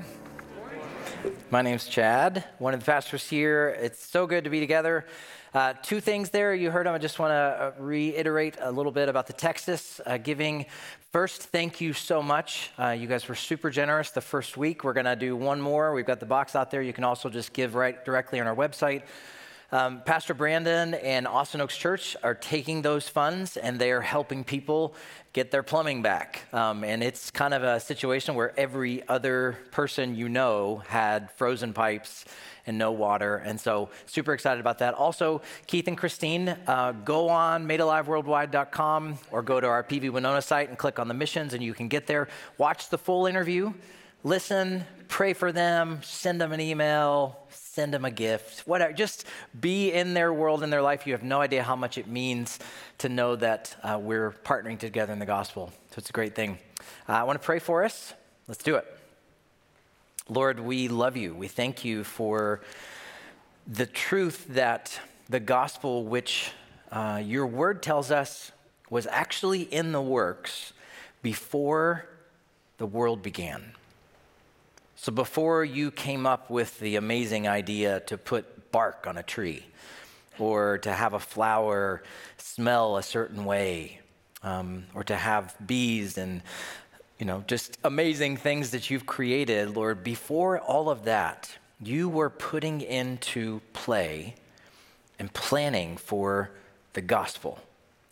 morning. My name's Chad, one of the pastors here. It's so good to be together. Uh, two things there you heard them. I just want to uh, reiterate a little bit about the Texas uh, giving. First, thank you so much. Uh, you guys were super generous the first week. We're going to do one more. We've got the box out there. You can also just give right directly on our website. Um, Pastor Brandon and Austin Oaks Church are taking those funds and they are helping people get their plumbing back. Um, and it's kind of a situation where every other person you know had frozen pipes and no water. And so, super excited about that. Also, Keith and Christine, uh, go on madealiveworldwide.com or go to our PV Winona site and click on the missions, and you can get there. Watch the full interview, listen, pray for them, send them an email, send them a gift, whatever. Just be in their world, in their life. You have no idea how much it means to know that uh, we're partnering together in the gospel. So it's a great thing. Uh, I want to pray for us. Let's do it. Lord, we love you. We thank you for the truth that the gospel, which uh, your word tells us was actually in the works before the world began. So before you came up with the amazing idea to put bark on a tree or to have a flower smell a certain way um, or to have bees and you know just amazing things that you've created lord before all of that you were putting into play and planning for the gospel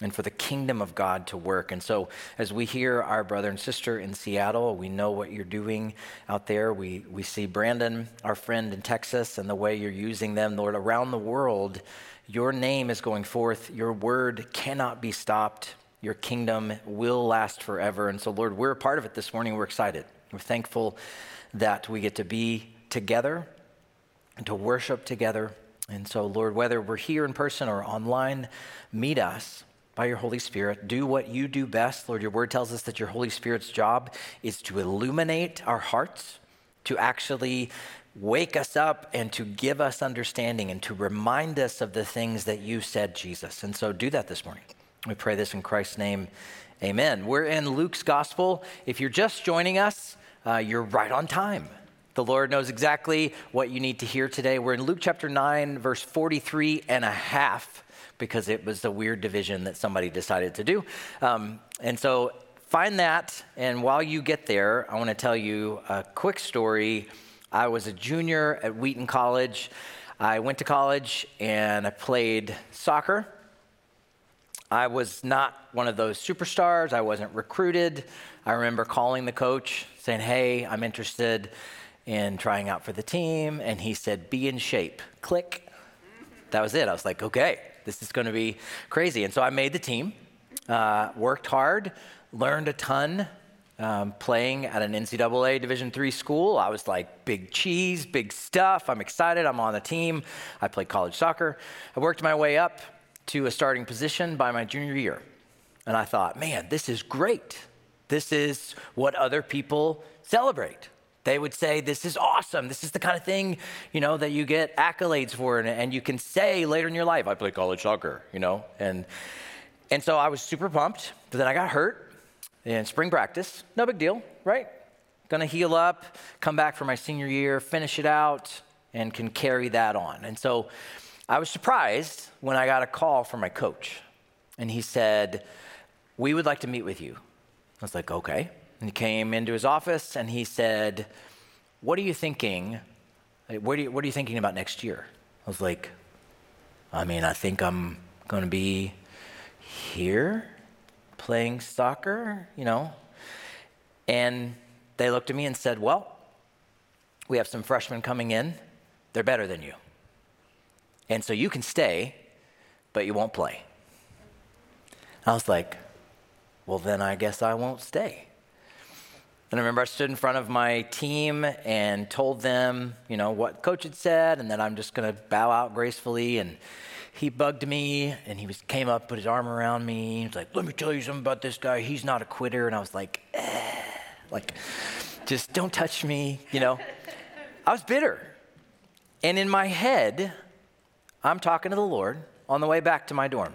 and for the kingdom of God to work. And so, as we hear our brother and sister in Seattle, we know what you're doing out there. We, we see Brandon, our friend in Texas, and the way you're using them, Lord, around the world. Your name is going forth. Your word cannot be stopped. Your kingdom will last forever. And so, Lord, we're a part of it this morning. We're excited. We're thankful that we get to be together and to worship together. And so, Lord, whether we're here in person or online, meet us by your Holy Spirit. Do what you do best. Lord, your word tells us that your Holy Spirit's job is to illuminate our hearts, to actually wake us up and to give us understanding and to remind us of the things that you said, Jesus. And so do that this morning. We pray this in Christ's name. Amen. We're in Luke's gospel. If you're just joining us, uh, you're right on time. The Lord knows exactly what you need to hear today. We're in Luke chapter 9, verse 43 and a half because it was a weird division that somebody decided to do. Um, and so find that. And while you get there, I want to tell you a quick story. I was a junior at Wheaton College. I went to college and I played soccer. I was not one of those superstars. I wasn't recruited. I remember calling the coach saying, Hey, I'm interested in trying out for the team. And he said, Be in shape. Click. That was it. I was like, Okay. This is going to be crazy. And so I made the team, uh, worked hard, learned a ton. Um, playing at an NCAA Division three school, I was like, big cheese, big stuff. I'm excited. I'm on the team. I played college soccer. I worked my way up to a starting position by my junior year. And I thought, man, this is great. This is what other people celebrate. They would say, This is awesome. This is the kind of thing, you know, that you get accolades for and, and you can say later in your life, I play college soccer, you know? And, and so I was super pumped, but then I got hurt in spring practice. No big deal, right? Gonna heal up, come back for my senior year, finish it out, and can carry that on. And so I was surprised when I got a call from my coach. And he said, We would like to meet with you. I was like, Okay. And he came into his office and he said, What are you thinking? What are you, what are you thinking about next year? I was like, I mean, I think I'm going to be here playing soccer, you know. And they looked at me and said, Well, we have some freshmen coming in. They're better than you. And so you can stay, but you won't play. I was like, Well, then I guess I won't stay. And I remember I stood in front of my team and told them, you know, what coach had said, and that I'm just going to bow out gracefully. And he bugged me, and he was came up, put his arm around me. He's like, "Let me tell you something about this guy. He's not a quitter." And I was like, eh, like, just don't touch me, you know. I was bitter, and in my head, I'm talking to the Lord on the way back to my dorm.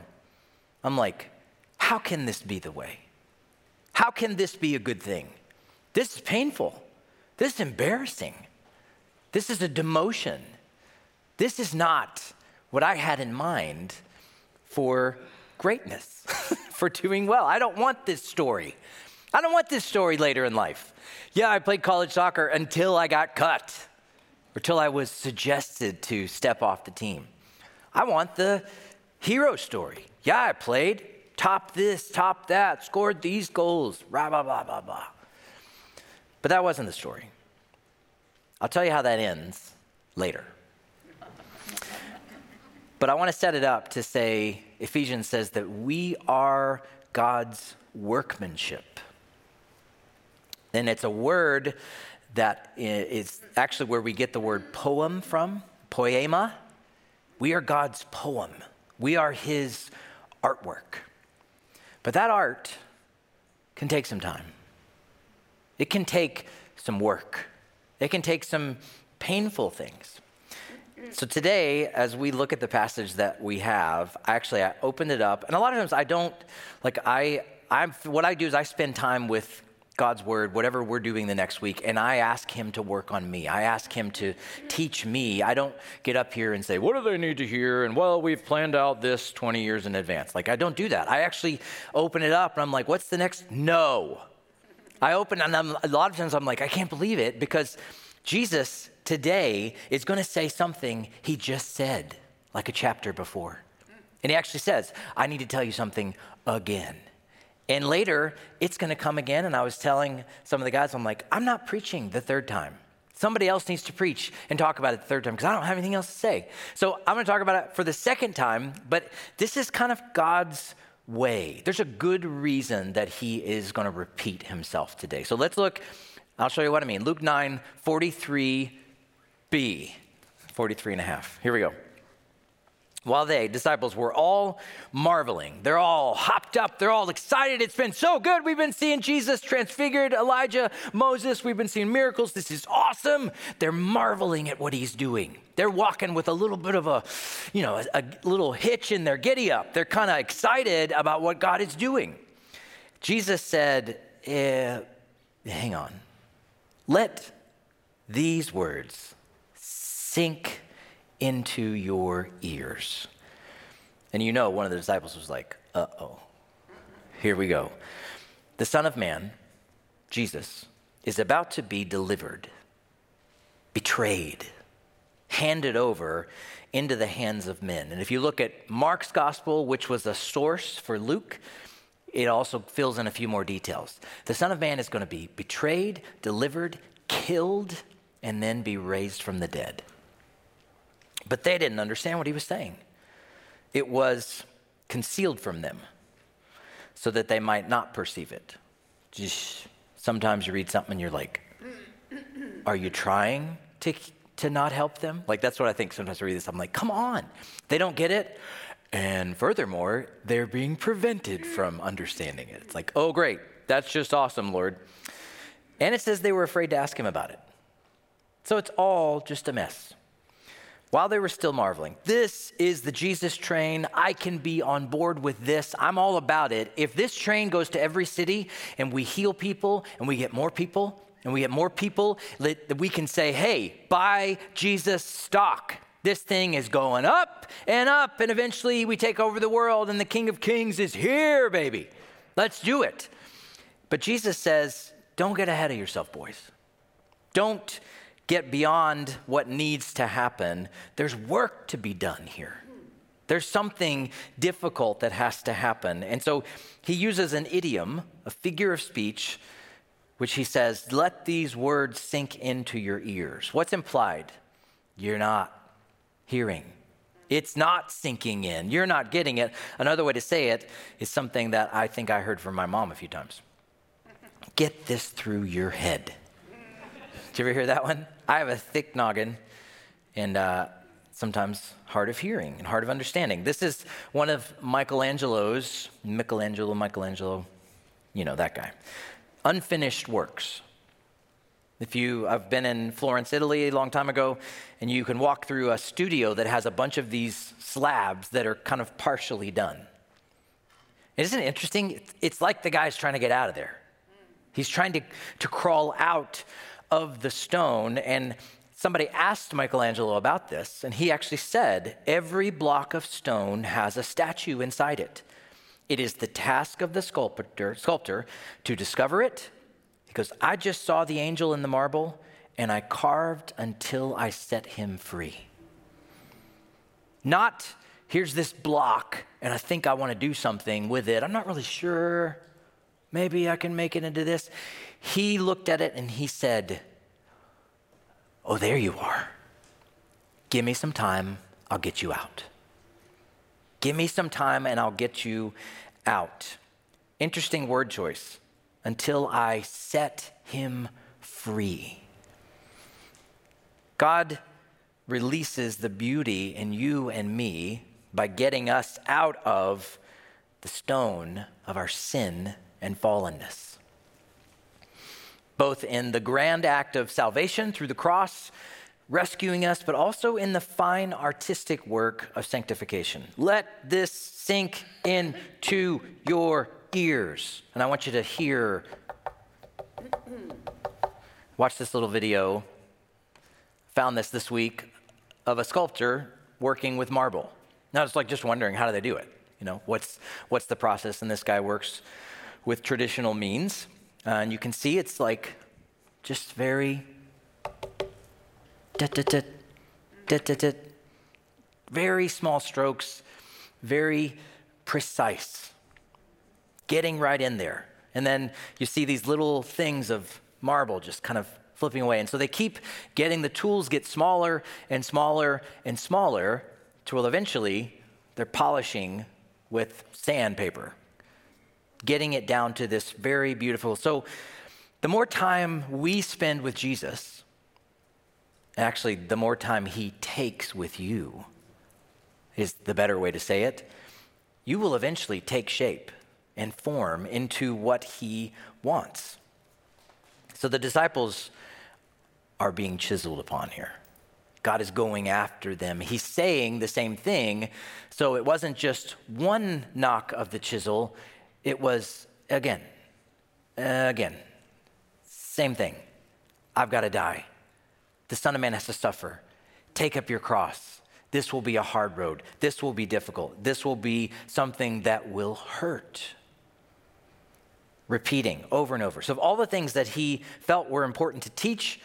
I'm like, how can this be the way? How can this be a good thing? This is painful. This is embarrassing. This is a demotion. This is not what I had in mind for greatness, for doing well. I don't want this story. I don't want this story later in life. Yeah, I played college soccer until I got cut, or till I was suggested to step off the team. I want the hero story. Yeah, I played, top this, top that, scored these goals, blah, blah, blah, blah, blah. But that wasn't the story. I'll tell you how that ends later. But I want to set it up to say Ephesians says that we are God's workmanship. And it's a word that is actually where we get the word poem from, poema. We are God's poem. We are his artwork. But that art can take some time. It can take some work. It can take some painful things. So today, as we look at the passage that we have, actually I opened it up, and a lot of times I don't like I I'm what I do is I spend time with God's word, whatever we're doing the next week, and I ask Him to work on me. I ask Him to teach me. I don't get up here and say, What do they need to hear? And well, we've planned out this 20 years in advance. Like, I don't do that. I actually open it up and I'm like, What's the next? No. I open and I'm, a lot of times I'm like, I can't believe it because Jesus today is going to say something he just said like a chapter before. And he actually says, I need to tell you something again. And later, it's going to come again. And I was telling some of the guys, I'm like, I'm not preaching the third time. Somebody else needs to preach and talk about it the third time because I don't have anything else to say. So I'm going to talk about it for the second time, but this is kind of God's way. There's a good reason that he is going to repeat himself today. So let's look. I'll show you what I mean. Luke 9, 43b, 43 and a half. Here we go. While they, disciples, were all marveling, they're all hopped up, they're all excited. It's been so good. We've been seeing Jesus transfigured, Elijah, Moses, we've been seeing miracles. This is awesome. They're marveling at what he's doing. They're walking with a little bit of a, you know, a, a little hitch in their giddy up. They're kind of excited about what God is doing. Jesus said, eh, Hang on. Let these words sink into your ears. And you know, one of the disciples was like, uh oh, here we go. The Son of Man, Jesus, is about to be delivered, betrayed, handed over into the hands of men. And if you look at Mark's gospel, which was a source for Luke, it also fills in a few more details. The Son of Man is going to be betrayed, delivered, killed, and then be raised from the dead. But they didn't understand what he was saying. It was concealed from them so that they might not perceive it. Just sometimes you read something and you're like, are you trying to, to not help them? Like, that's what I think sometimes I read this. I'm like, come on. They don't get it. And furthermore, they're being prevented from understanding it. It's like, oh, great. That's just awesome, Lord. And it says they were afraid to ask him about it. So it's all just a mess while they were still marveling, this is the Jesus train. I can be on board with this. I'm all about it. If this train goes to every city and we heal people and we get more people and we get more people, that we can say, hey, buy Jesus stock. This thing is going up and up, and eventually we take over the world, and the King of Kings is here, baby. Let's do it. But Jesus says, don't get ahead of yourself, boys. Don't get beyond what needs to happen, there's work to be done here. There's something difficult that has to happen. And so he uses an idiom, a figure of speech, which he says, let these words sink into your ears. What's implied? You're not hearing. It's not sinking in. You're not getting it. Another way to say it is something that I think I heard from my mom a few times. Get this through your head. Did you ever hear that one? I have a thick noggin and uh, sometimes hard of hearing and hard of understanding. This is one of Michelangelo's, Michelangelo, Michelangelo, you know, that guy. Unfinished works. If you, I've been in Florence, Italy a long time ago, and you can walk through a studio that has a bunch of these slabs that are kind of partially done. Isn't it interesting? It's like the guy's trying to get out of there. He's trying to, to crawl out of the stone. And somebody asked Michelangelo about this, and he actually said, Every block of stone has a statue inside it. It is the task of the sculptor, sculptor to discover it, because I just saw the angel in the marble and I carved until I set him free. Not, here's this block and I think I want to do something with it. I'm not really sure. Maybe I can make it into this. He looked at it and he said, Oh, there you are. Give me some time, I'll get you out. Give me some time and I'll get you out. Interesting word choice. Until I set him free. God releases the beauty in you and me by getting us out of the stone of our sin and fallenness. Both in the grand act of salvation through the cross, rescuing us, but also in the fine artistic work of sanctification. Let this sink into your ears. And I want you to hear. Watch this little video. Found this this week of a sculptor working with marble. Now it's like just wondering how do they do it? You know, what's what's the process? And this guy works with traditional means, uh, and you can see it's like just very very small strokes, very precise, getting right in there. And then you see these little things of marble just kind of flipping away. And so they keep getting the tools get smaller and smaller and smaller till eventually they're polishing with sandpaper, getting it down to this very beautiful. So the more time we spend with Jesus, actually, the more time he takes with you is the better way to say it. You will eventually take shape and form into what he wants. So the disciples are being chiseled upon here. God is going after them. He's saying the same thing. So it wasn't just one knock of the chisel, it was again, again, same thing. I've got to die. The Son of Man has to suffer. Take up your cross. This will be a hard road. This will be difficult. This will be something that will hurt. Repeating over and over. So, of all the things that he felt were important to teach,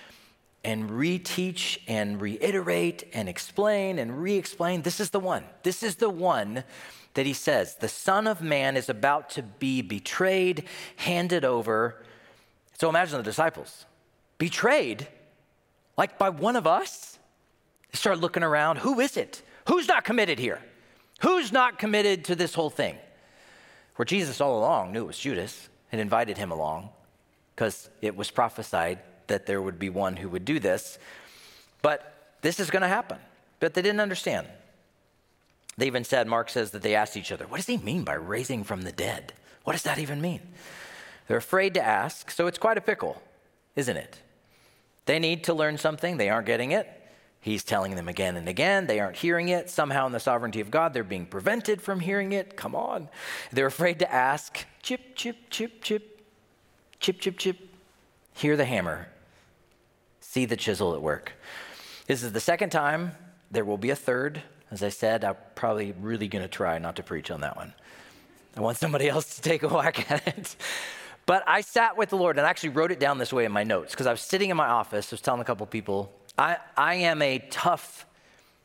and reteach and reiterate and explain and re explain. This is the one. This is the one that he says the Son of Man is about to be betrayed, handed over. So imagine the disciples betrayed, like by one of us. They start looking around. Who is it? Who's not committed here? Who's not committed to this whole thing? Where Jesus all along knew it was Judas and invited him along because it was prophesied that there would be one who would do this. But this is going to happen. But they didn't understand. They even said, Mark says that they asked each other, What does he mean by raising from the dead? What does that even mean? They're afraid to ask, so it's quite a pickle, isn't it? They need to learn something, they aren't getting it. He's telling them again and again. They aren't hearing it. Somehow, in the sovereignty of God, they're being prevented from hearing it. Come on. They're afraid to ask. Chip, chip, chip, chip. Chip, chip, chip. Hear the hammer see the chisel at work. This is the second time. There will be a third. As I said, I'm probably really going to try not to preach on that one. I want somebody else to take a whack at it. But I sat with the Lord and I actually wrote it down this way in my notes because I was sitting in my office, I was telling a couple people, I, I am a tough,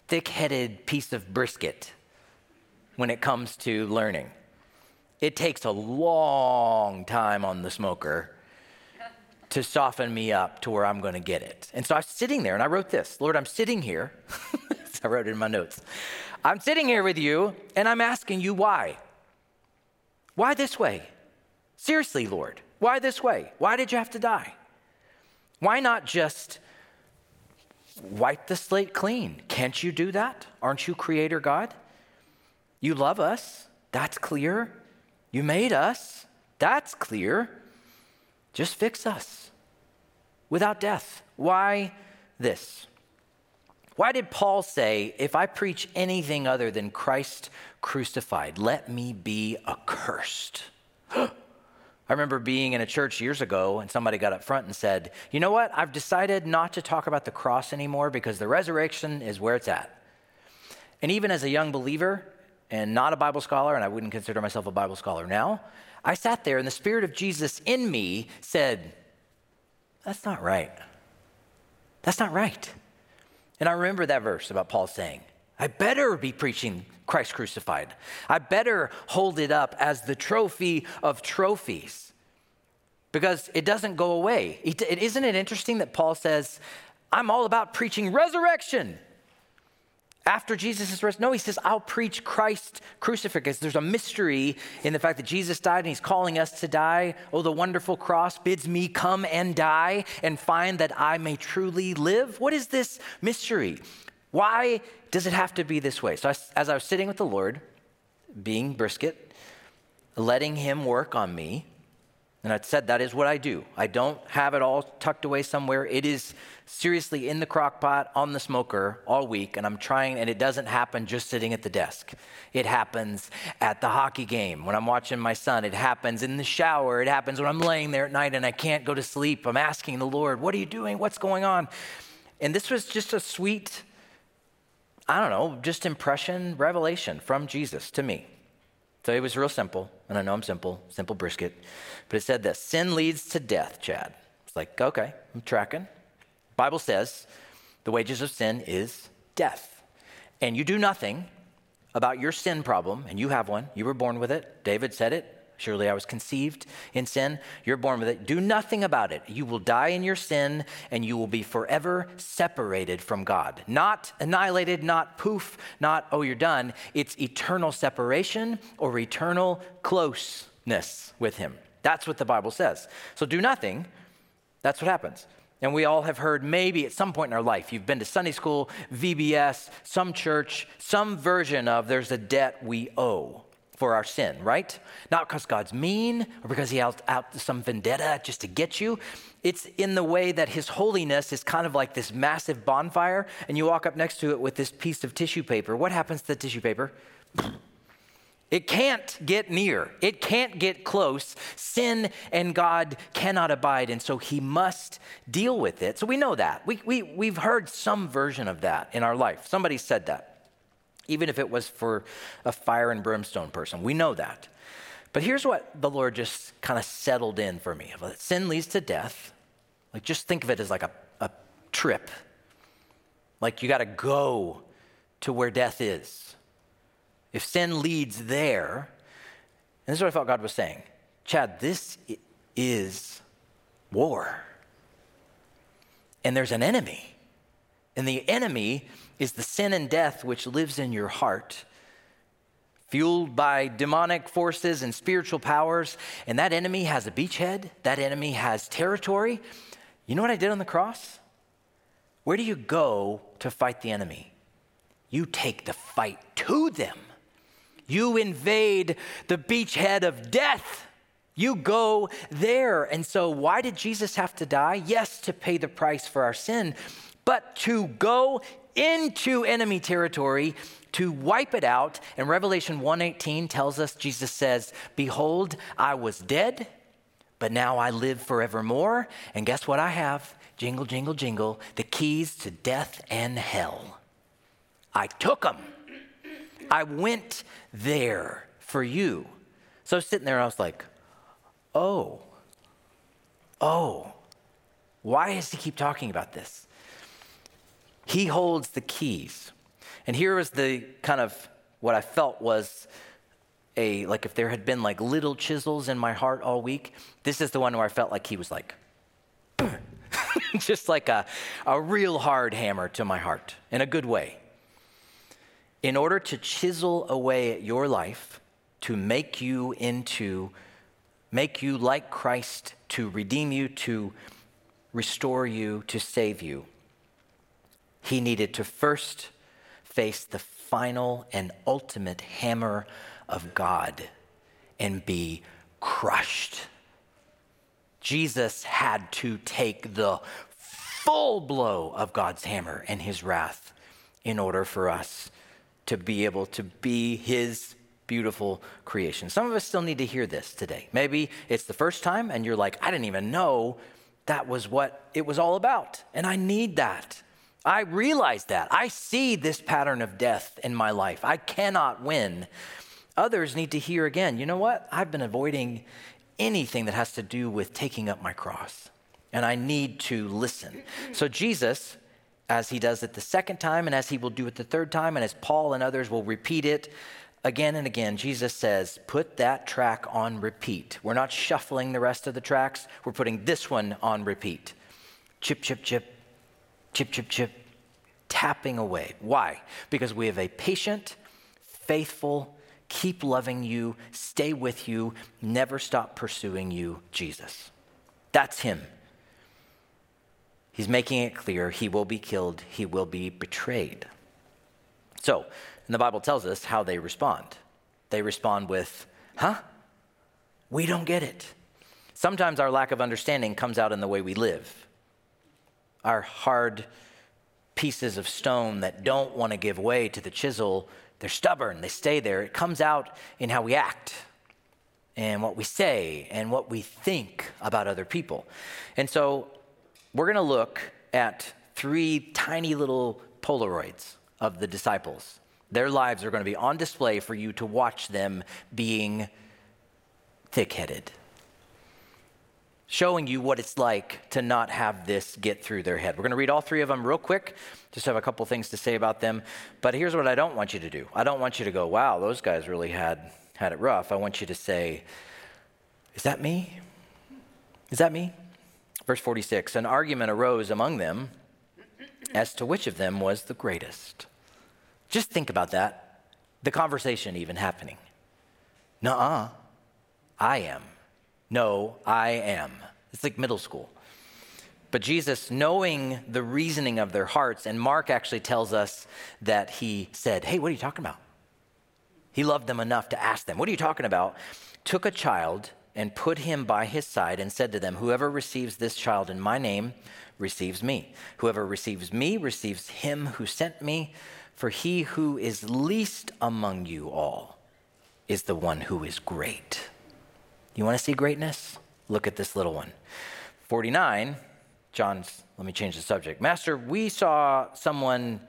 thick headed piece of brisket when it comes to learning. It takes a long time on the smoker to soften me up to where I'm going to get it. And so I was sitting there and I wrote this Lord, I'm sitting here. I wrote it in my notes. I'm sitting here with you and I'm asking you why. Why this way? Seriously, Lord, why this way? Why did you have to die? Why not just wipe the slate clean? Can't you do that? Aren't you creator God? You love us. That's clear. You made us. That's clear. Just fix us without death. Why this? Why did Paul say, if I preach anything other than Christ crucified, let me be accursed? I remember being in a church years ago and somebody got up front and said, You know what? I've decided not to talk about the cross anymore because the resurrection is where it's at. And even as a young believer and not a Bible scholar, and I wouldn't consider myself a Bible scholar now, I sat there and the Spirit of Jesus in me said, That's not right. That's not right. And I remember that verse about Paul saying, I better be preaching Christ crucified. I better hold it up as the trophy of trophies because it doesn't go away. is isn't it interesting that Paul says, I'm all about preaching resurrection? After Jesus raised, no, he says, I'll preach Christ crucifix. There's a mystery in the fact that Jesus died and he's calling us to die. Oh, the wonderful cross bids me come and die and find that I may truly live. What is this mystery? Why does it have to be this way? So, I, as I was sitting with the Lord, being brisket, letting Him work on me, and I said, that is what I do. I don't have it all tucked away somewhere. It is seriously in the crock pot on the smoker all week, and I'm trying, and it doesn't happen just sitting at the desk. It happens at the hockey game when I'm watching my son. It happens in the shower. It happens when I'm laying there at night and I can't go to sleep. I'm asking the Lord, What are you doing? What's going on? And this was just a sweet I don't know, just impression, revelation from Jesus to me. So it was real simple, and I know I'm simple, simple brisket. But it said this sin leads to death, Chad. It's like, okay, I'm tracking. Bible says the wages of sin is death. And you do nothing about your sin problem, and you have one. You were born with it. David said it. Surely I was conceived in sin. You're born with it. Do nothing about it. You will die in your sin and you will be forever separated from God. Not annihilated, not poof, not, oh, you're done. It's eternal separation or eternal closeness with Him. That's what the Bible says. So do nothing. That's what happens. And we all have heard maybe at some point in our life, you've been to Sunday school, VBS, some church, some version of there's a debt we owe for our sin, right? Not because God's mean or because he has out some vendetta just to get you. It's in the way that his holiness is kind of like this massive bonfire, and you walk up next to it with this piece of tissue paper. What happens to the tissue paper? It can't get near. It can't get close. Sin and God cannot abide, and so he must deal with it. So we know that. We, we, we've heard some version of that in our life. Somebody said that even if it was for a fire and brimstone person. We know that. But here's what the Lord just kind of settled in for me sin leads to death. Like, just think of it as like a, a trip. Like, you got to go to where death is. If sin leads there, and this is what I felt God was saying Chad, this is war. And there's an enemy. And the enemy is the sin and death which lives in your heart, fueled by demonic forces and spiritual powers. And that enemy has a beachhead, that enemy has territory. You know what I did on the cross? Where do you go to fight the enemy? You take the fight to them. You invade the beachhead of death. You go there. And so, why did Jesus have to die? Yes, to pay the price for our sin, but to go into enemy territory to wipe it out. And Revelation 1:18 tells us Jesus says, "Behold, I was dead, but now I live forevermore, and guess what I have? Jingle jingle jingle, the keys to death and hell. I took them. I went there for you." So sitting there I was like, "Oh. Oh. Why does he keep talking about this?" He holds the keys. And here was the kind of what I felt was a, like if there had been like little chisels in my heart all week, this is the one where I felt like he was like, just like a, a real hard hammer to my heart in a good way. In order to chisel away at your life, to make you into, make you like Christ, to redeem you, to restore you, to save you, he needed to first face the final and ultimate hammer of God and be crushed. Jesus had to take the full blow of God's hammer and his wrath in order for us to be able to be his beautiful creation. Some of us still need to hear this today. Maybe it's the first time and you're like, I didn't even know that was what it was all about. And I need that. I realize that. I see this pattern of death in my life. I cannot win. Others need to hear again, you know what? I've been avoiding anything that has to do with taking up my cross, and I need to listen. So, Jesus, as he does it the second time, and as he will do it the third time, and as Paul and others will repeat it again and again, Jesus says, Put that track on repeat. We're not shuffling the rest of the tracks, we're putting this one on repeat. Chip, chip, chip, chip, chip, chip, tapping away. Why? Because we have a patient, faithful, keep loving you, stay with you, never stop pursuing you, Jesus. That's him. He's making it clear he will be killed, he will be betrayed. So, and the Bible tells us how they respond. They respond with, huh? We don't get it. Sometimes our lack of understanding comes out in the way we live. Our hard pieces of stone that don't want to give way to the chisel they're stubborn, they stay there. It comes out in how we act and what we say and what we think about other people. And so we're going to look at three tiny little Polaroids of the disciples. Their lives are going to be on display for you to watch them being thick headed showing you what it's like to not have this get through their head. We're going to read all three of them real quick, just have a couple things to say about them. But here's what I don't want you to do I don't want you to go, wow, those guys really had, had it rough. I want you to say, is that me? Is that me? Verse 46 An argument arose among them as to which of them was the greatest. Just think about that. The conversation even happening. Nuh uh, I am. No, I am. It's like middle school. But Jesus, knowing the reasoning of their hearts, and Mark actually tells us that he said, Hey, what are you talking about? He loved them enough to ask them, What are you talking about? Took a child and put him by his side and said to them, Whoever receives this child in my name receives me. Whoever receives me receives him who sent me. For he who is least among you all is the one who is great. You want to see greatness? Look at this little one. 49, John's, let me change the subject. Master, we saw someone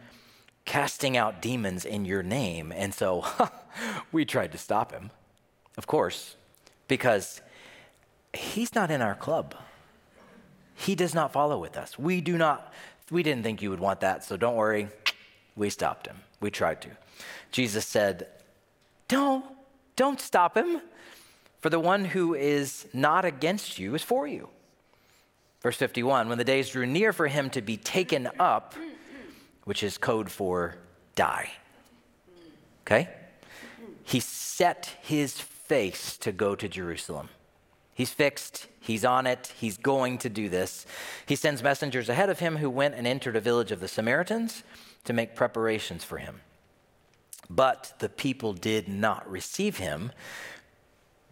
casting out demons in your name, and so we tried to stop him, of course, because he's not in our club. He does not follow with us. We do not, we didn't think you would want that, so don't worry. We stopped him. We tried to. Jesus said, Don't, don't stop him. For the one who is not against you is for you. Verse 51 When the days drew near for him to be taken up, which is code for die. Okay? He set his face to go to Jerusalem. He's fixed, he's on it, he's going to do this. He sends messengers ahead of him who went and entered a village of the Samaritans to make preparations for him. But the people did not receive him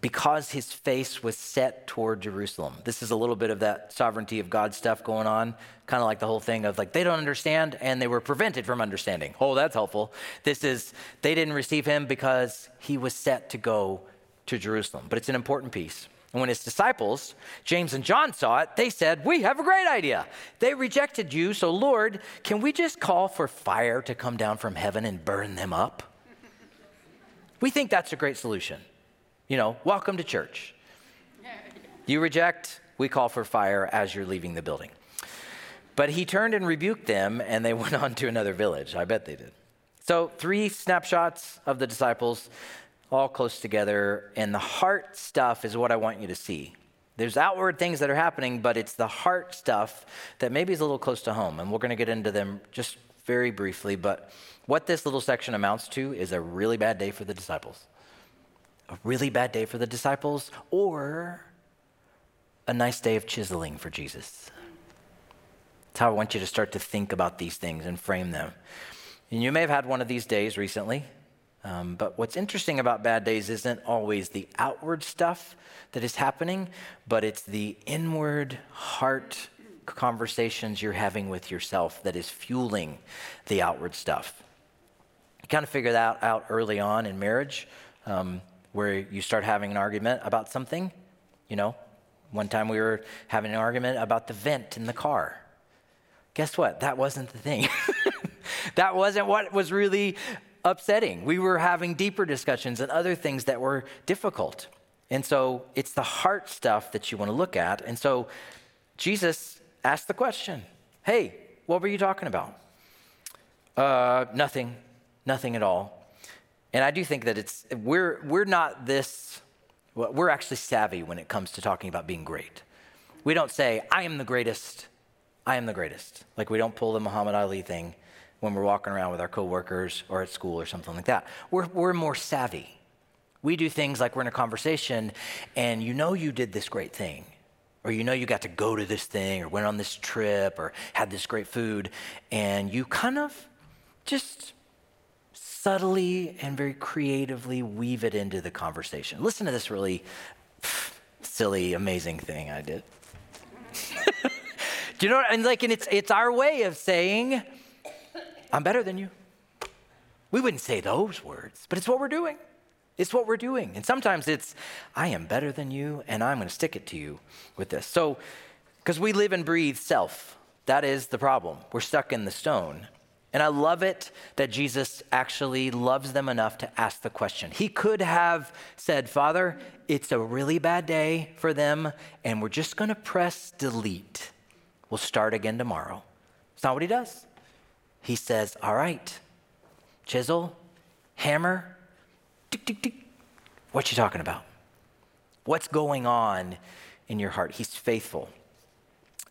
because his face was set toward Jerusalem. This is a little bit of that sovereignty of God stuff going on, kind of like the whole thing of like they don't understand and they were prevented from understanding. Oh, that's helpful. This is they didn't receive him because he was set to go to Jerusalem. But it's an important piece. And when his disciples, James and John, saw it, they said, We have a great idea. They rejected you, so Lord, can we just call for fire to come down from heaven and burn them up? We think that's a great solution. You know, welcome to church. You reject, we call for fire as you're leaving the building. But he turned and rebuked them, and they went on to another village. I bet they did. So, three snapshots of the disciples, all close together. And the heart stuff is what I want you to see. There's outward things that are happening, but it's the heart stuff that maybe is a little close to home. And we're going to get into them just very briefly. But what this little section amounts to is a really bad day for the disciples a really bad day for the disciples or a nice day of chiseling for Jesus. That's how I want you to start to think about these things and frame them. And you may have had one of these days recently, um, but what's interesting about bad days isn't always the outward stuff that is happening, but it's the inward heart conversations you're having with yourself that is fueling the outward stuff. You kind of figure that out early on in marriage um, where you start having an argument about something. You know, one time we were having an argument about the vent in the car. Guess what? That wasn't the thing. that wasn't what was really upsetting. We were having deeper discussions and other things that were difficult. And so it's the heart stuff that you want to look at. And so Jesus asked the question Hey, what were you talking about? Uh, nothing, nothing at all. And I do think that it's, we're, we're not this, well, we're actually savvy when it comes to talking about being great. We don't say, I am the greatest, I am the greatest. Like we don't pull the Muhammad Ali thing when we're walking around with our coworkers or at school or something like that. We're, we're more savvy. We do things like we're in a conversation and you know you did this great thing, or you know you got to go to this thing, or went on this trip, or had this great food, and you kind of just subtly and very creatively weave it into the conversation. Listen to this really silly, amazing thing I did. Do you know what? And like, and it's it's our way of saying, "I'm better than you." We wouldn't say those words, but it's what we're doing. It's what we're doing. And sometimes it's, I am better than you, and I'm going to stick it to you with this. So, because we live and breathe self, that is the problem. We're stuck in the stone. And I love it that Jesus actually loves them enough to ask the question. He could have said, Father, it's a really bad day for them, and we're just going to press delete. We'll start again tomorrow. It's not what he does. He says, All right, chisel, hammer, tick, tick, tick. What you talking about? What's going on in your heart? He's faithful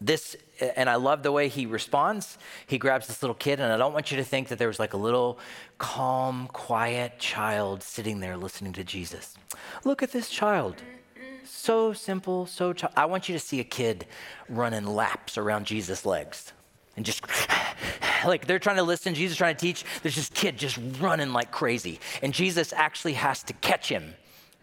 this and I love the way he responds. He grabs this little kid, and I don't want you to think that there was like a little calm, quiet child sitting there listening to Jesus. Look at this child. So simple, so ch- I want you to see a kid running laps around Jesus' legs and just like they're trying to listen, Jesus trying to teach. There's this kid just running like crazy, and Jesus actually has to catch him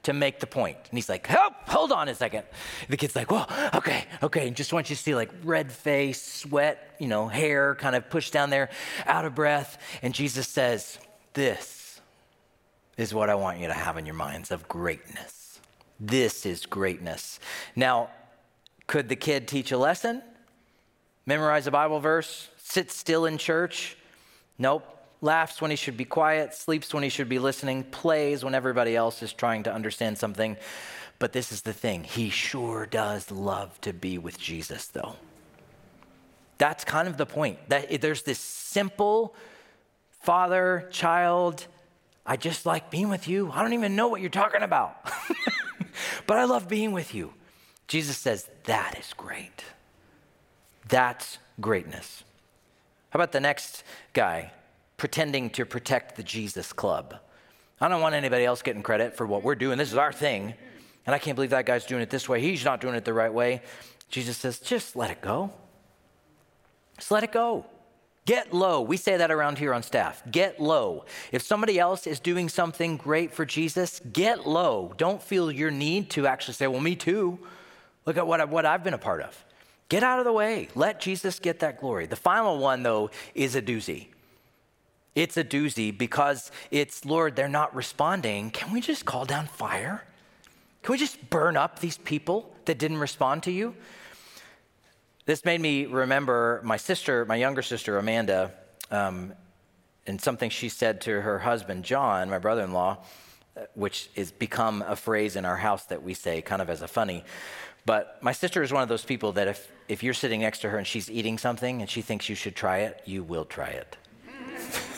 to make the point. And he's like, help, hold on a second. The kid's like, well, okay, okay. And just want you to see like red face, sweat, you know, hair kind of pushed down there, out of breath. And Jesus says, this is what I want you to have in your minds of greatness. This is greatness. Now, could the kid teach a lesson? Memorize a Bible verse? Sit still in church? Nope laughs when he should be quiet, sleeps when he should be listening, plays when everybody else is trying to understand something. But this is the thing he sure does love to be with Jesus, though. That's kind of the point. That there's this simple father, child, I just like being with you. I don't even know what you're talking about, but I love being with you. Jesus says, that is great. That's greatness. How about the next guy? Pretending to protect the Jesus Club. I don't want anybody else getting credit for what we're doing. This is our thing. And I can't believe that guy's doing it this way. He's not doing it the right way. Jesus says, just let it go. Just let it go. Get low. We say that around here on staff. Get low. If somebody else is doing something great for Jesus, get low. Don't feel your need to actually say, well, me too. Look at what, I, what I've been a part of. Get out of the way. Let Jesus get that glory. The final one, though, is a doozy. It's a doozy because it's, Lord, they're not responding. Can we just call down fire? Can we just burn up these people that didn't respond to you? This made me remember my sister, my younger sister, Amanda, um, and something she said to her husband, John, my brother in law, uh, which has become a phrase in our house that we say kind of as a funny. But my sister is one of those people that if, if you're sitting next to her and she's eating something and she thinks you should try it, you will try it.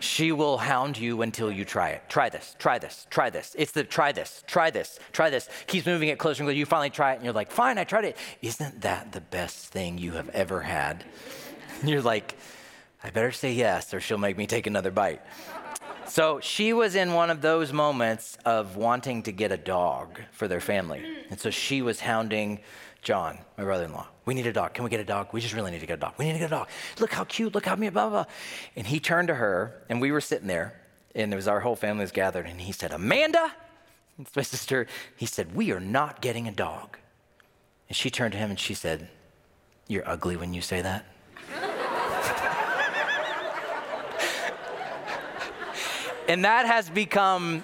She will hound you until you try it. Try this, try this, try this. It's the try this, try this, try this. Keeps moving it closer and closer. You finally try it and you're like, fine, I tried it. Isn't that the best thing you have ever had? And you're like, I better say yes or she'll make me take another bite. So she was in one of those moments of wanting to get a dog for their family. And so she was hounding John, my brother in law. We need a dog. Can we get a dog? We just really need to get a dog. We need to get a dog. Look how cute. Look how me, blah, blah, blah. And he turned to her, and we were sitting there, and it was our whole family was gathered, and he said, Amanda, it's my sister, he said, We are not getting a dog. And she turned to him and she said, You're ugly when you say that. and that has become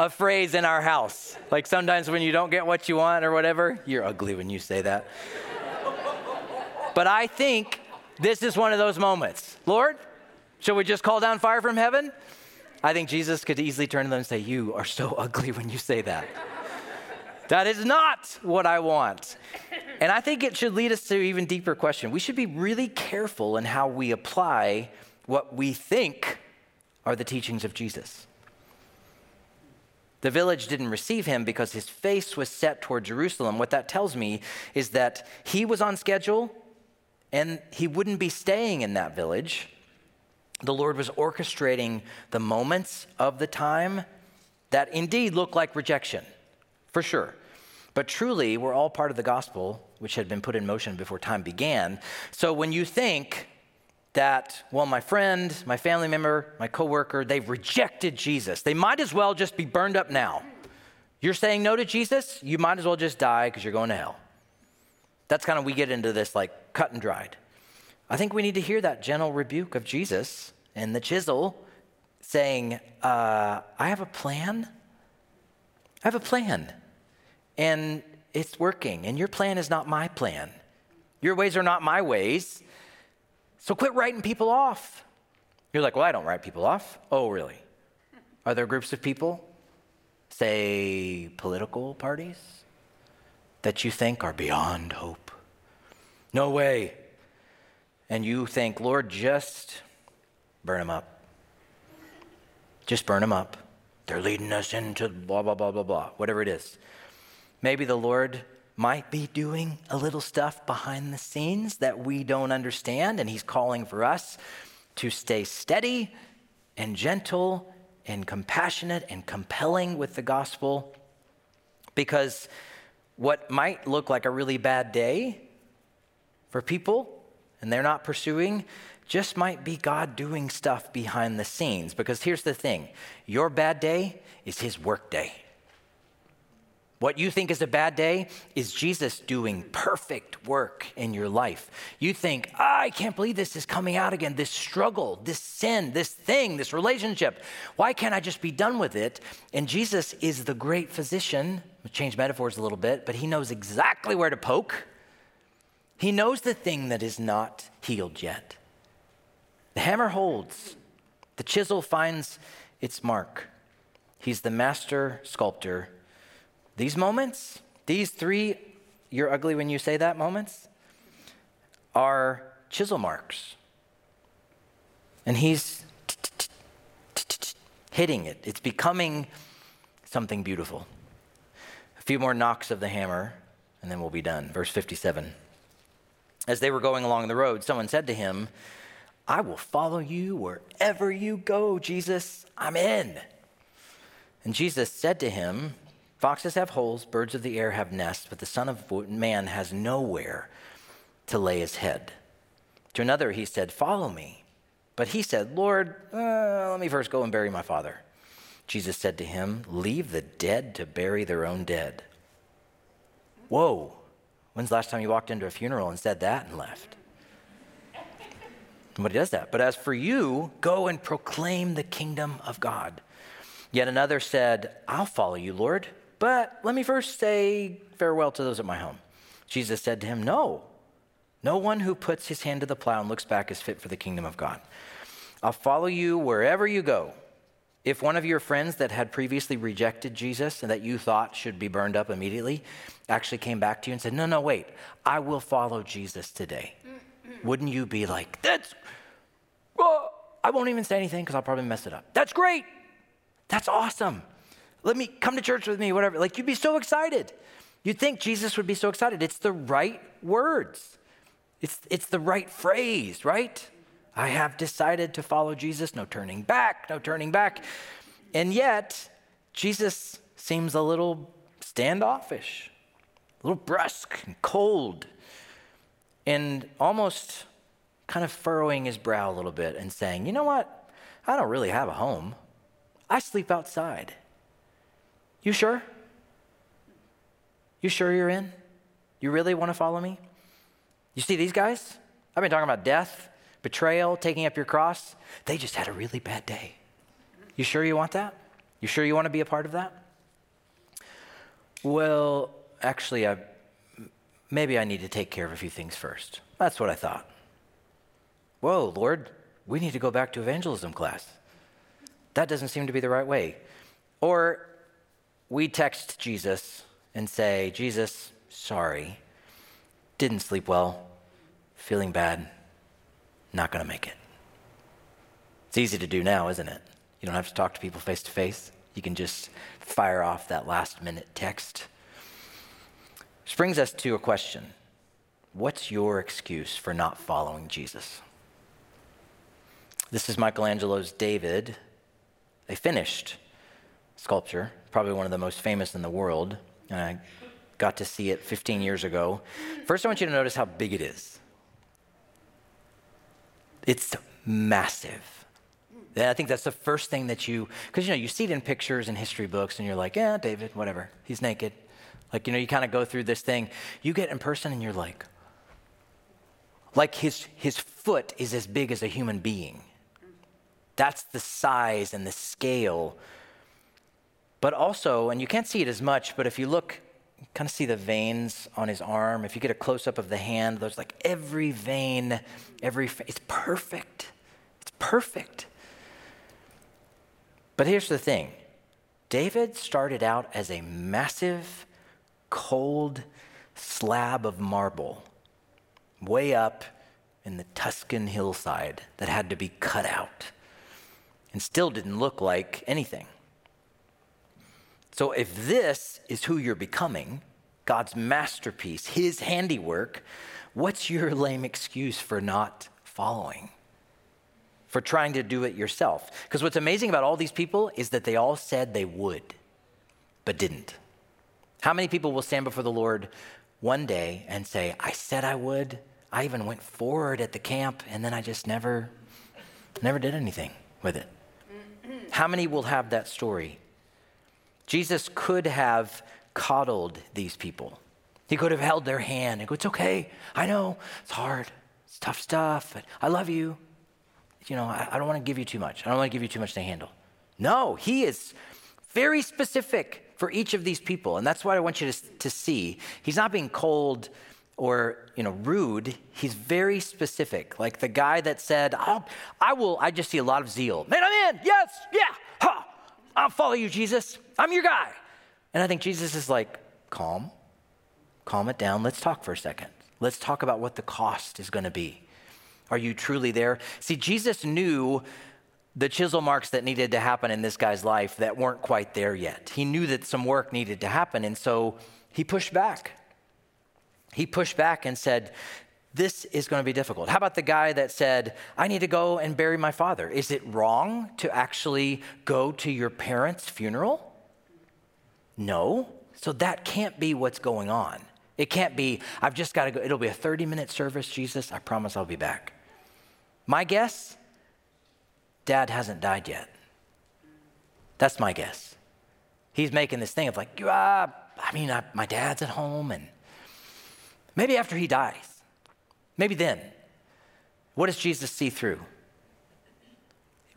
a phrase in our house. Like sometimes when you don't get what you want or whatever, you're ugly when you say that. but I think this is one of those moments. Lord, shall we just call down fire from heaven? I think Jesus could easily turn to them and say, You are so ugly when you say that. that is not what I want. And I think it should lead us to an even deeper question. We should be really careful in how we apply what we think are the teachings of Jesus. The village didn't receive him because his face was set toward Jerusalem. What that tells me is that he was on schedule and he wouldn't be staying in that village. The Lord was orchestrating the moments of the time that indeed look like rejection, for sure. But truly, we're all part of the gospel, which had been put in motion before time began. So when you think that, well, my friend, my family member, my coworker, they've rejected Jesus, they might as well just be burned up now. You're saying no to Jesus, you might as well just die because you're going to hell. That's kind of, we get into this like cut and dried. I think we need to hear that gentle rebuke of Jesus and the chisel saying, uh, I have a plan. I have a plan. And it's working. And your plan is not my plan. Your ways are not my ways. So quit writing people off. You're like, well, I don't write people off. Oh, really? Are there groups of people, say political parties, that you think are beyond hope? No way. And you think, Lord, just burn them up. Just burn them up. They're leading us into blah, blah, blah, blah, blah, whatever it is. Maybe the Lord might be doing a little stuff behind the scenes that we don't understand, and He's calling for us to stay steady and gentle and compassionate and compelling with the gospel because what might look like a really bad day for people and they're not pursuing just might be God doing stuff behind the scenes. Because here's the thing your bad day is His work day. What you think is a bad day is Jesus doing perfect work in your life. You think, oh, I can't believe this is coming out again, this struggle, this sin, this thing, this relationship. Why can't I just be done with it? And Jesus is the great physician. Change metaphors a little bit, but he knows exactly where to poke. He knows the thing that is not healed yet. The hammer holds, the chisel finds its mark. He's the master sculptor these moments, these three, you're ugly when you say that moments, are chisel marks. And he's hitting it. It's becoming something beautiful. A few more knocks of the hammer, and then we'll be done. Verse 57. As they were going along the road, someone said to him, I will follow you wherever you go, Jesus. I'm in. And Jesus said to him, Foxes have holes, birds of the air have nests, but the Son of Man has nowhere to lay his head. To another he said, Follow me. But he said, Lord, uh, let me first go and bury my father. Jesus said to him, Leave the dead to bury their own dead. Whoa. When's the last time you walked into a funeral and said that and left? Nobody does that. But as for you, go and proclaim the kingdom of God. Yet another said, I'll follow you, Lord but let me first say farewell to those at my home. Jesus said to him, No, no one who puts his hand to the plow and looks back is fit for the kingdom of God. I'll follow you wherever you go. If one of your friends that had previously rejected Jesus and that you thought should be burned up immediately actually came back to you and said, No, no, wait, I will follow Jesus today, wouldn't you be like, That's, well, I won't even say anything because I'll probably mess it up. That's great. That's awesome. Let me come to church with me, whatever. Like you'd be so excited. You'd think Jesus would be so excited. It's the right words. It's, it's the right phrase, right? I have decided to follow Jesus. No turning back, no turning back. And yet, Jesus seems a little standoffish, a little brusque and cold, and almost kind of furrowing his brow a little bit and saying, You know what? I don't really have a home. I sleep outside. You sure? You sure you're in? You really want to follow me? You see these guys? I've been talking about death, betrayal, taking up your cross. They just had a really bad day. You sure you want that? You sure you want to be a part of that? well, actually, I, maybe I need to take care of a few things first. That's what I thought. Whoa, Lord, we need to go back to evangelism class. That doesn't seem to be the right way. Or we text Jesus and say, Jesus, sorry, didn't sleep well, feeling bad, not going to make it. It's easy to do now, isn't it? You don't have to talk to people face to face. You can just fire off that last minute text. Which brings us to a question What's your excuse for not following Jesus? This is Michelangelo's David, a finished sculpture, probably one of the most famous in the world. And I got to see it 15 years ago. First, I want you to notice how big it is. It's massive. I think that's the first thing that you, because you know, you see it in pictures and history books, and you're like, yeah, David, whatever, he's naked. Like, you know, you kind of go through this thing. You get in person, and you're like, like his, his foot is as big as a human being. That's the size and the scale. But also, and you can't see it as much, but if you look, kind of see the veins on his arm. If you get a close up of the hand, there's like every vein, every, it's perfect. It's perfect. But here's the thing David started out as a massive, cold slab of marble way up in the Tuscan hillside that had to be cut out and still didn't look like anything. So, if this is who you're becoming, God's masterpiece, His handiwork, what's your lame excuse for not following? for trying to do it yourself. Because what's amazing about all these people is that they all said they would, but didn't. How many people will stand before the Lord one day and say, I said I would, I even went forward at the camp, and then I just never, never did anything with it? How many will have that story? Jesus could have coddled these people. He could have held their hand and go, It's okay. I know it's hard. It's tough stuff, but I love you you know, I, I don't want to give you too much. I don't want to give you too much to handle. No, he is very specific for each of these people. And that's what I want you to, to see. He's not being cold or you know rude he's very specific like the guy that said I'll, i will i just see a lot of zeal man i'm in yes yeah i'll follow you jesus i'm your guy and i think jesus is like calm calm it down let's talk for a second let's talk about what the cost is going to be are you truly there? See, Jesus knew the chisel marks that needed to happen in this guy's life that weren't quite there yet. He knew that some work needed to happen, and so he pushed back. He pushed back and said, This is going to be difficult. How about the guy that said, I need to go and bury my father? Is it wrong to actually go to your parents' funeral? No. So that can't be what's going on. It can't be, I've just got to go. It'll be a 30 minute service, Jesus. I promise I'll be back. My guess dad hasn't died yet. That's my guess. He's making this thing of like, uh, I mean, I, my dad's at home, and maybe after he dies, maybe then. What does Jesus see through?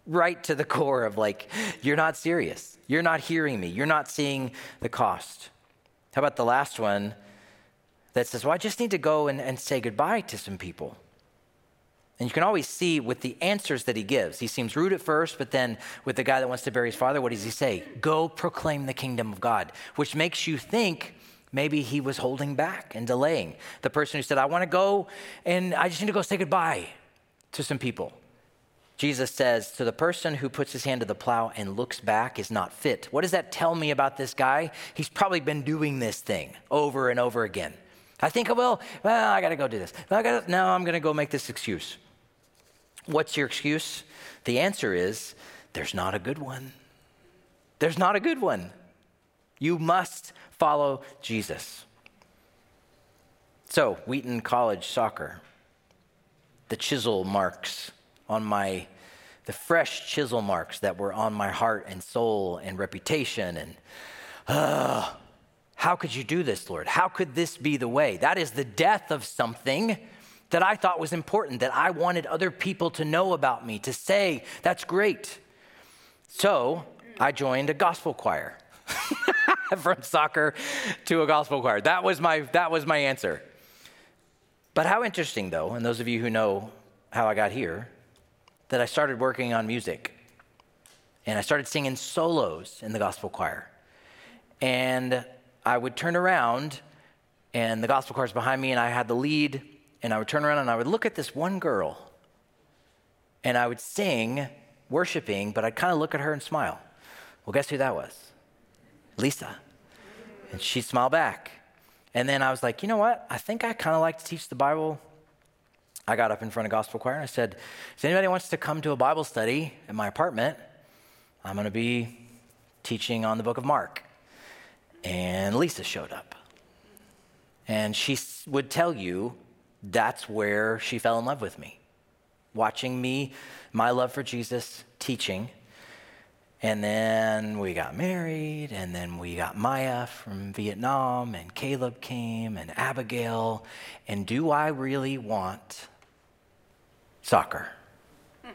Right to the core of like, you're not serious. You're not hearing me. You're not seeing the cost. How about the last one that says, well, I just need to go and, and say goodbye to some people? And you can always see with the answers that he gives. He seems rude at first, but then with the guy that wants to bury his father, what does he say? Go proclaim the kingdom of God, which makes you think maybe he was holding back and delaying. The person who said, I want to go and I just need to go say goodbye to some people. Jesus says, to the person who puts his hand to the plow and looks back is not fit. What does that tell me about this guy? He's probably been doing this thing over and over again. I think I will. Well, I got to go do this. I gotta, now I'm going to go make this excuse. What's your excuse? The answer is there's not a good one. There's not a good one. You must follow Jesus. So, Wheaton College soccer, the chisel marks on my, the fresh chisel marks that were on my heart and soul and reputation. And uh, how could you do this, Lord? How could this be the way? That is the death of something that I thought was important, that I wanted other people to know about me, to say, that's great. So I joined a gospel choir. from soccer to a gospel choir. That was my that was my answer. But how interesting though, and those of you who know how I got here, that I started working on music. And I started singing solos in the gospel choir. And I would turn around and the gospel choir's behind me and I had the lead and I would turn around and I would look at this one girl and I would sing, worshiping, but I'd kind of look at her and smile. Well, guess who that was? Lisa. And she smiled back. And then I was like, you know what? I think I kind of like to teach the Bible. I got up in front of gospel choir and I said, if anybody wants to come to a Bible study at my apartment, I'm going to be teaching on the book of Mark. And Lisa showed up. And she would tell you that's where she fell in love with me. Watching me, my love for Jesus, teaching. And then we got married, and then we got Maya from Vietnam, and Caleb came, and Abigail. And do I really want soccer?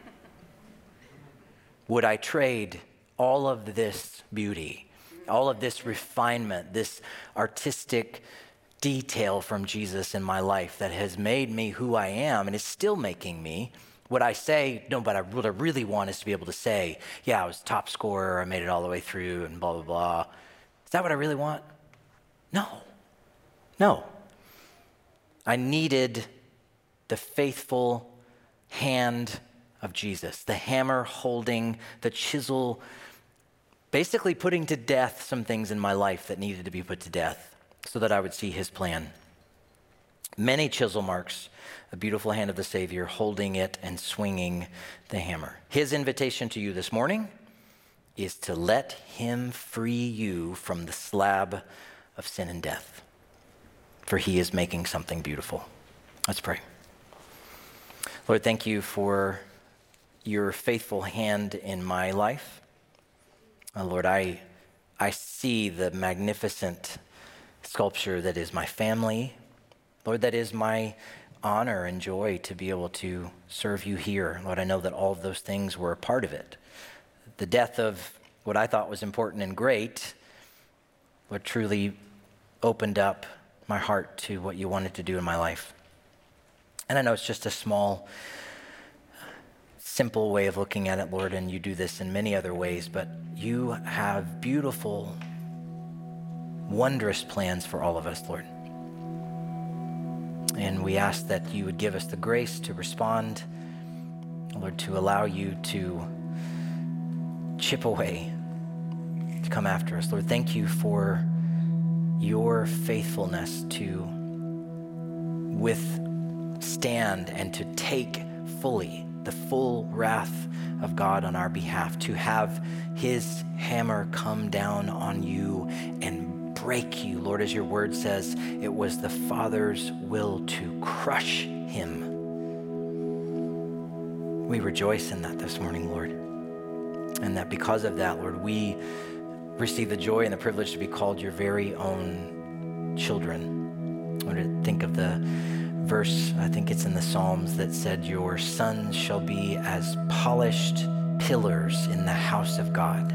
Would I trade all of this beauty, all of this refinement, this artistic detail from Jesus in my life that has made me who I am and is still making me? Would I say, no, but I, what I really want is to be able to say, yeah, I was top scorer, I made it all the way through, and blah, blah, blah. Is that what I really want? No. No. I needed the faithful hand of Jesus, the hammer holding, the chisel, basically putting to death some things in my life that needed to be put to death so that I would see his plan. Many chisel marks, a beautiful hand of the Savior holding it and swinging the hammer. His invitation to you this morning is to let him free you from the slab of sin and death, for he is making something beautiful. Let's pray. Lord, thank you for your faithful hand in my life. Uh, Lord, I, I see the magnificent sculpture that is my family. Lord, that is my honor and joy to be able to serve you here. Lord, I know that all of those things were a part of it. The death of what I thought was important and great, Lord, truly opened up my heart to what you wanted to do in my life. And I know it's just a small, simple way of looking at it, Lord, and you do this in many other ways, but you have beautiful, wondrous plans for all of us, Lord. And we ask that you would give us the grace to respond, Lord, to allow you to chip away, to come after us. Lord, thank you for your faithfulness to with stand and to take fully the full wrath of God on our behalf, to have his hammer come down on you and break you. Lord, as your word says, it was the Father's will to crush him. We rejoice in that this morning, Lord. And that because of that, Lord, we receive the joy and the privilege to be called your very own children. Lord, think of the verse, I think it's in the Psalms, that said, Your sons shall be as polished pillars in the house of God,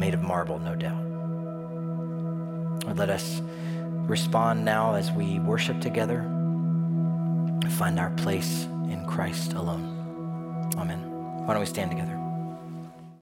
made of marble, no doubt. Let us respond now as we worship together, and find our place in Christ alone. Amen. Why don't we stand together?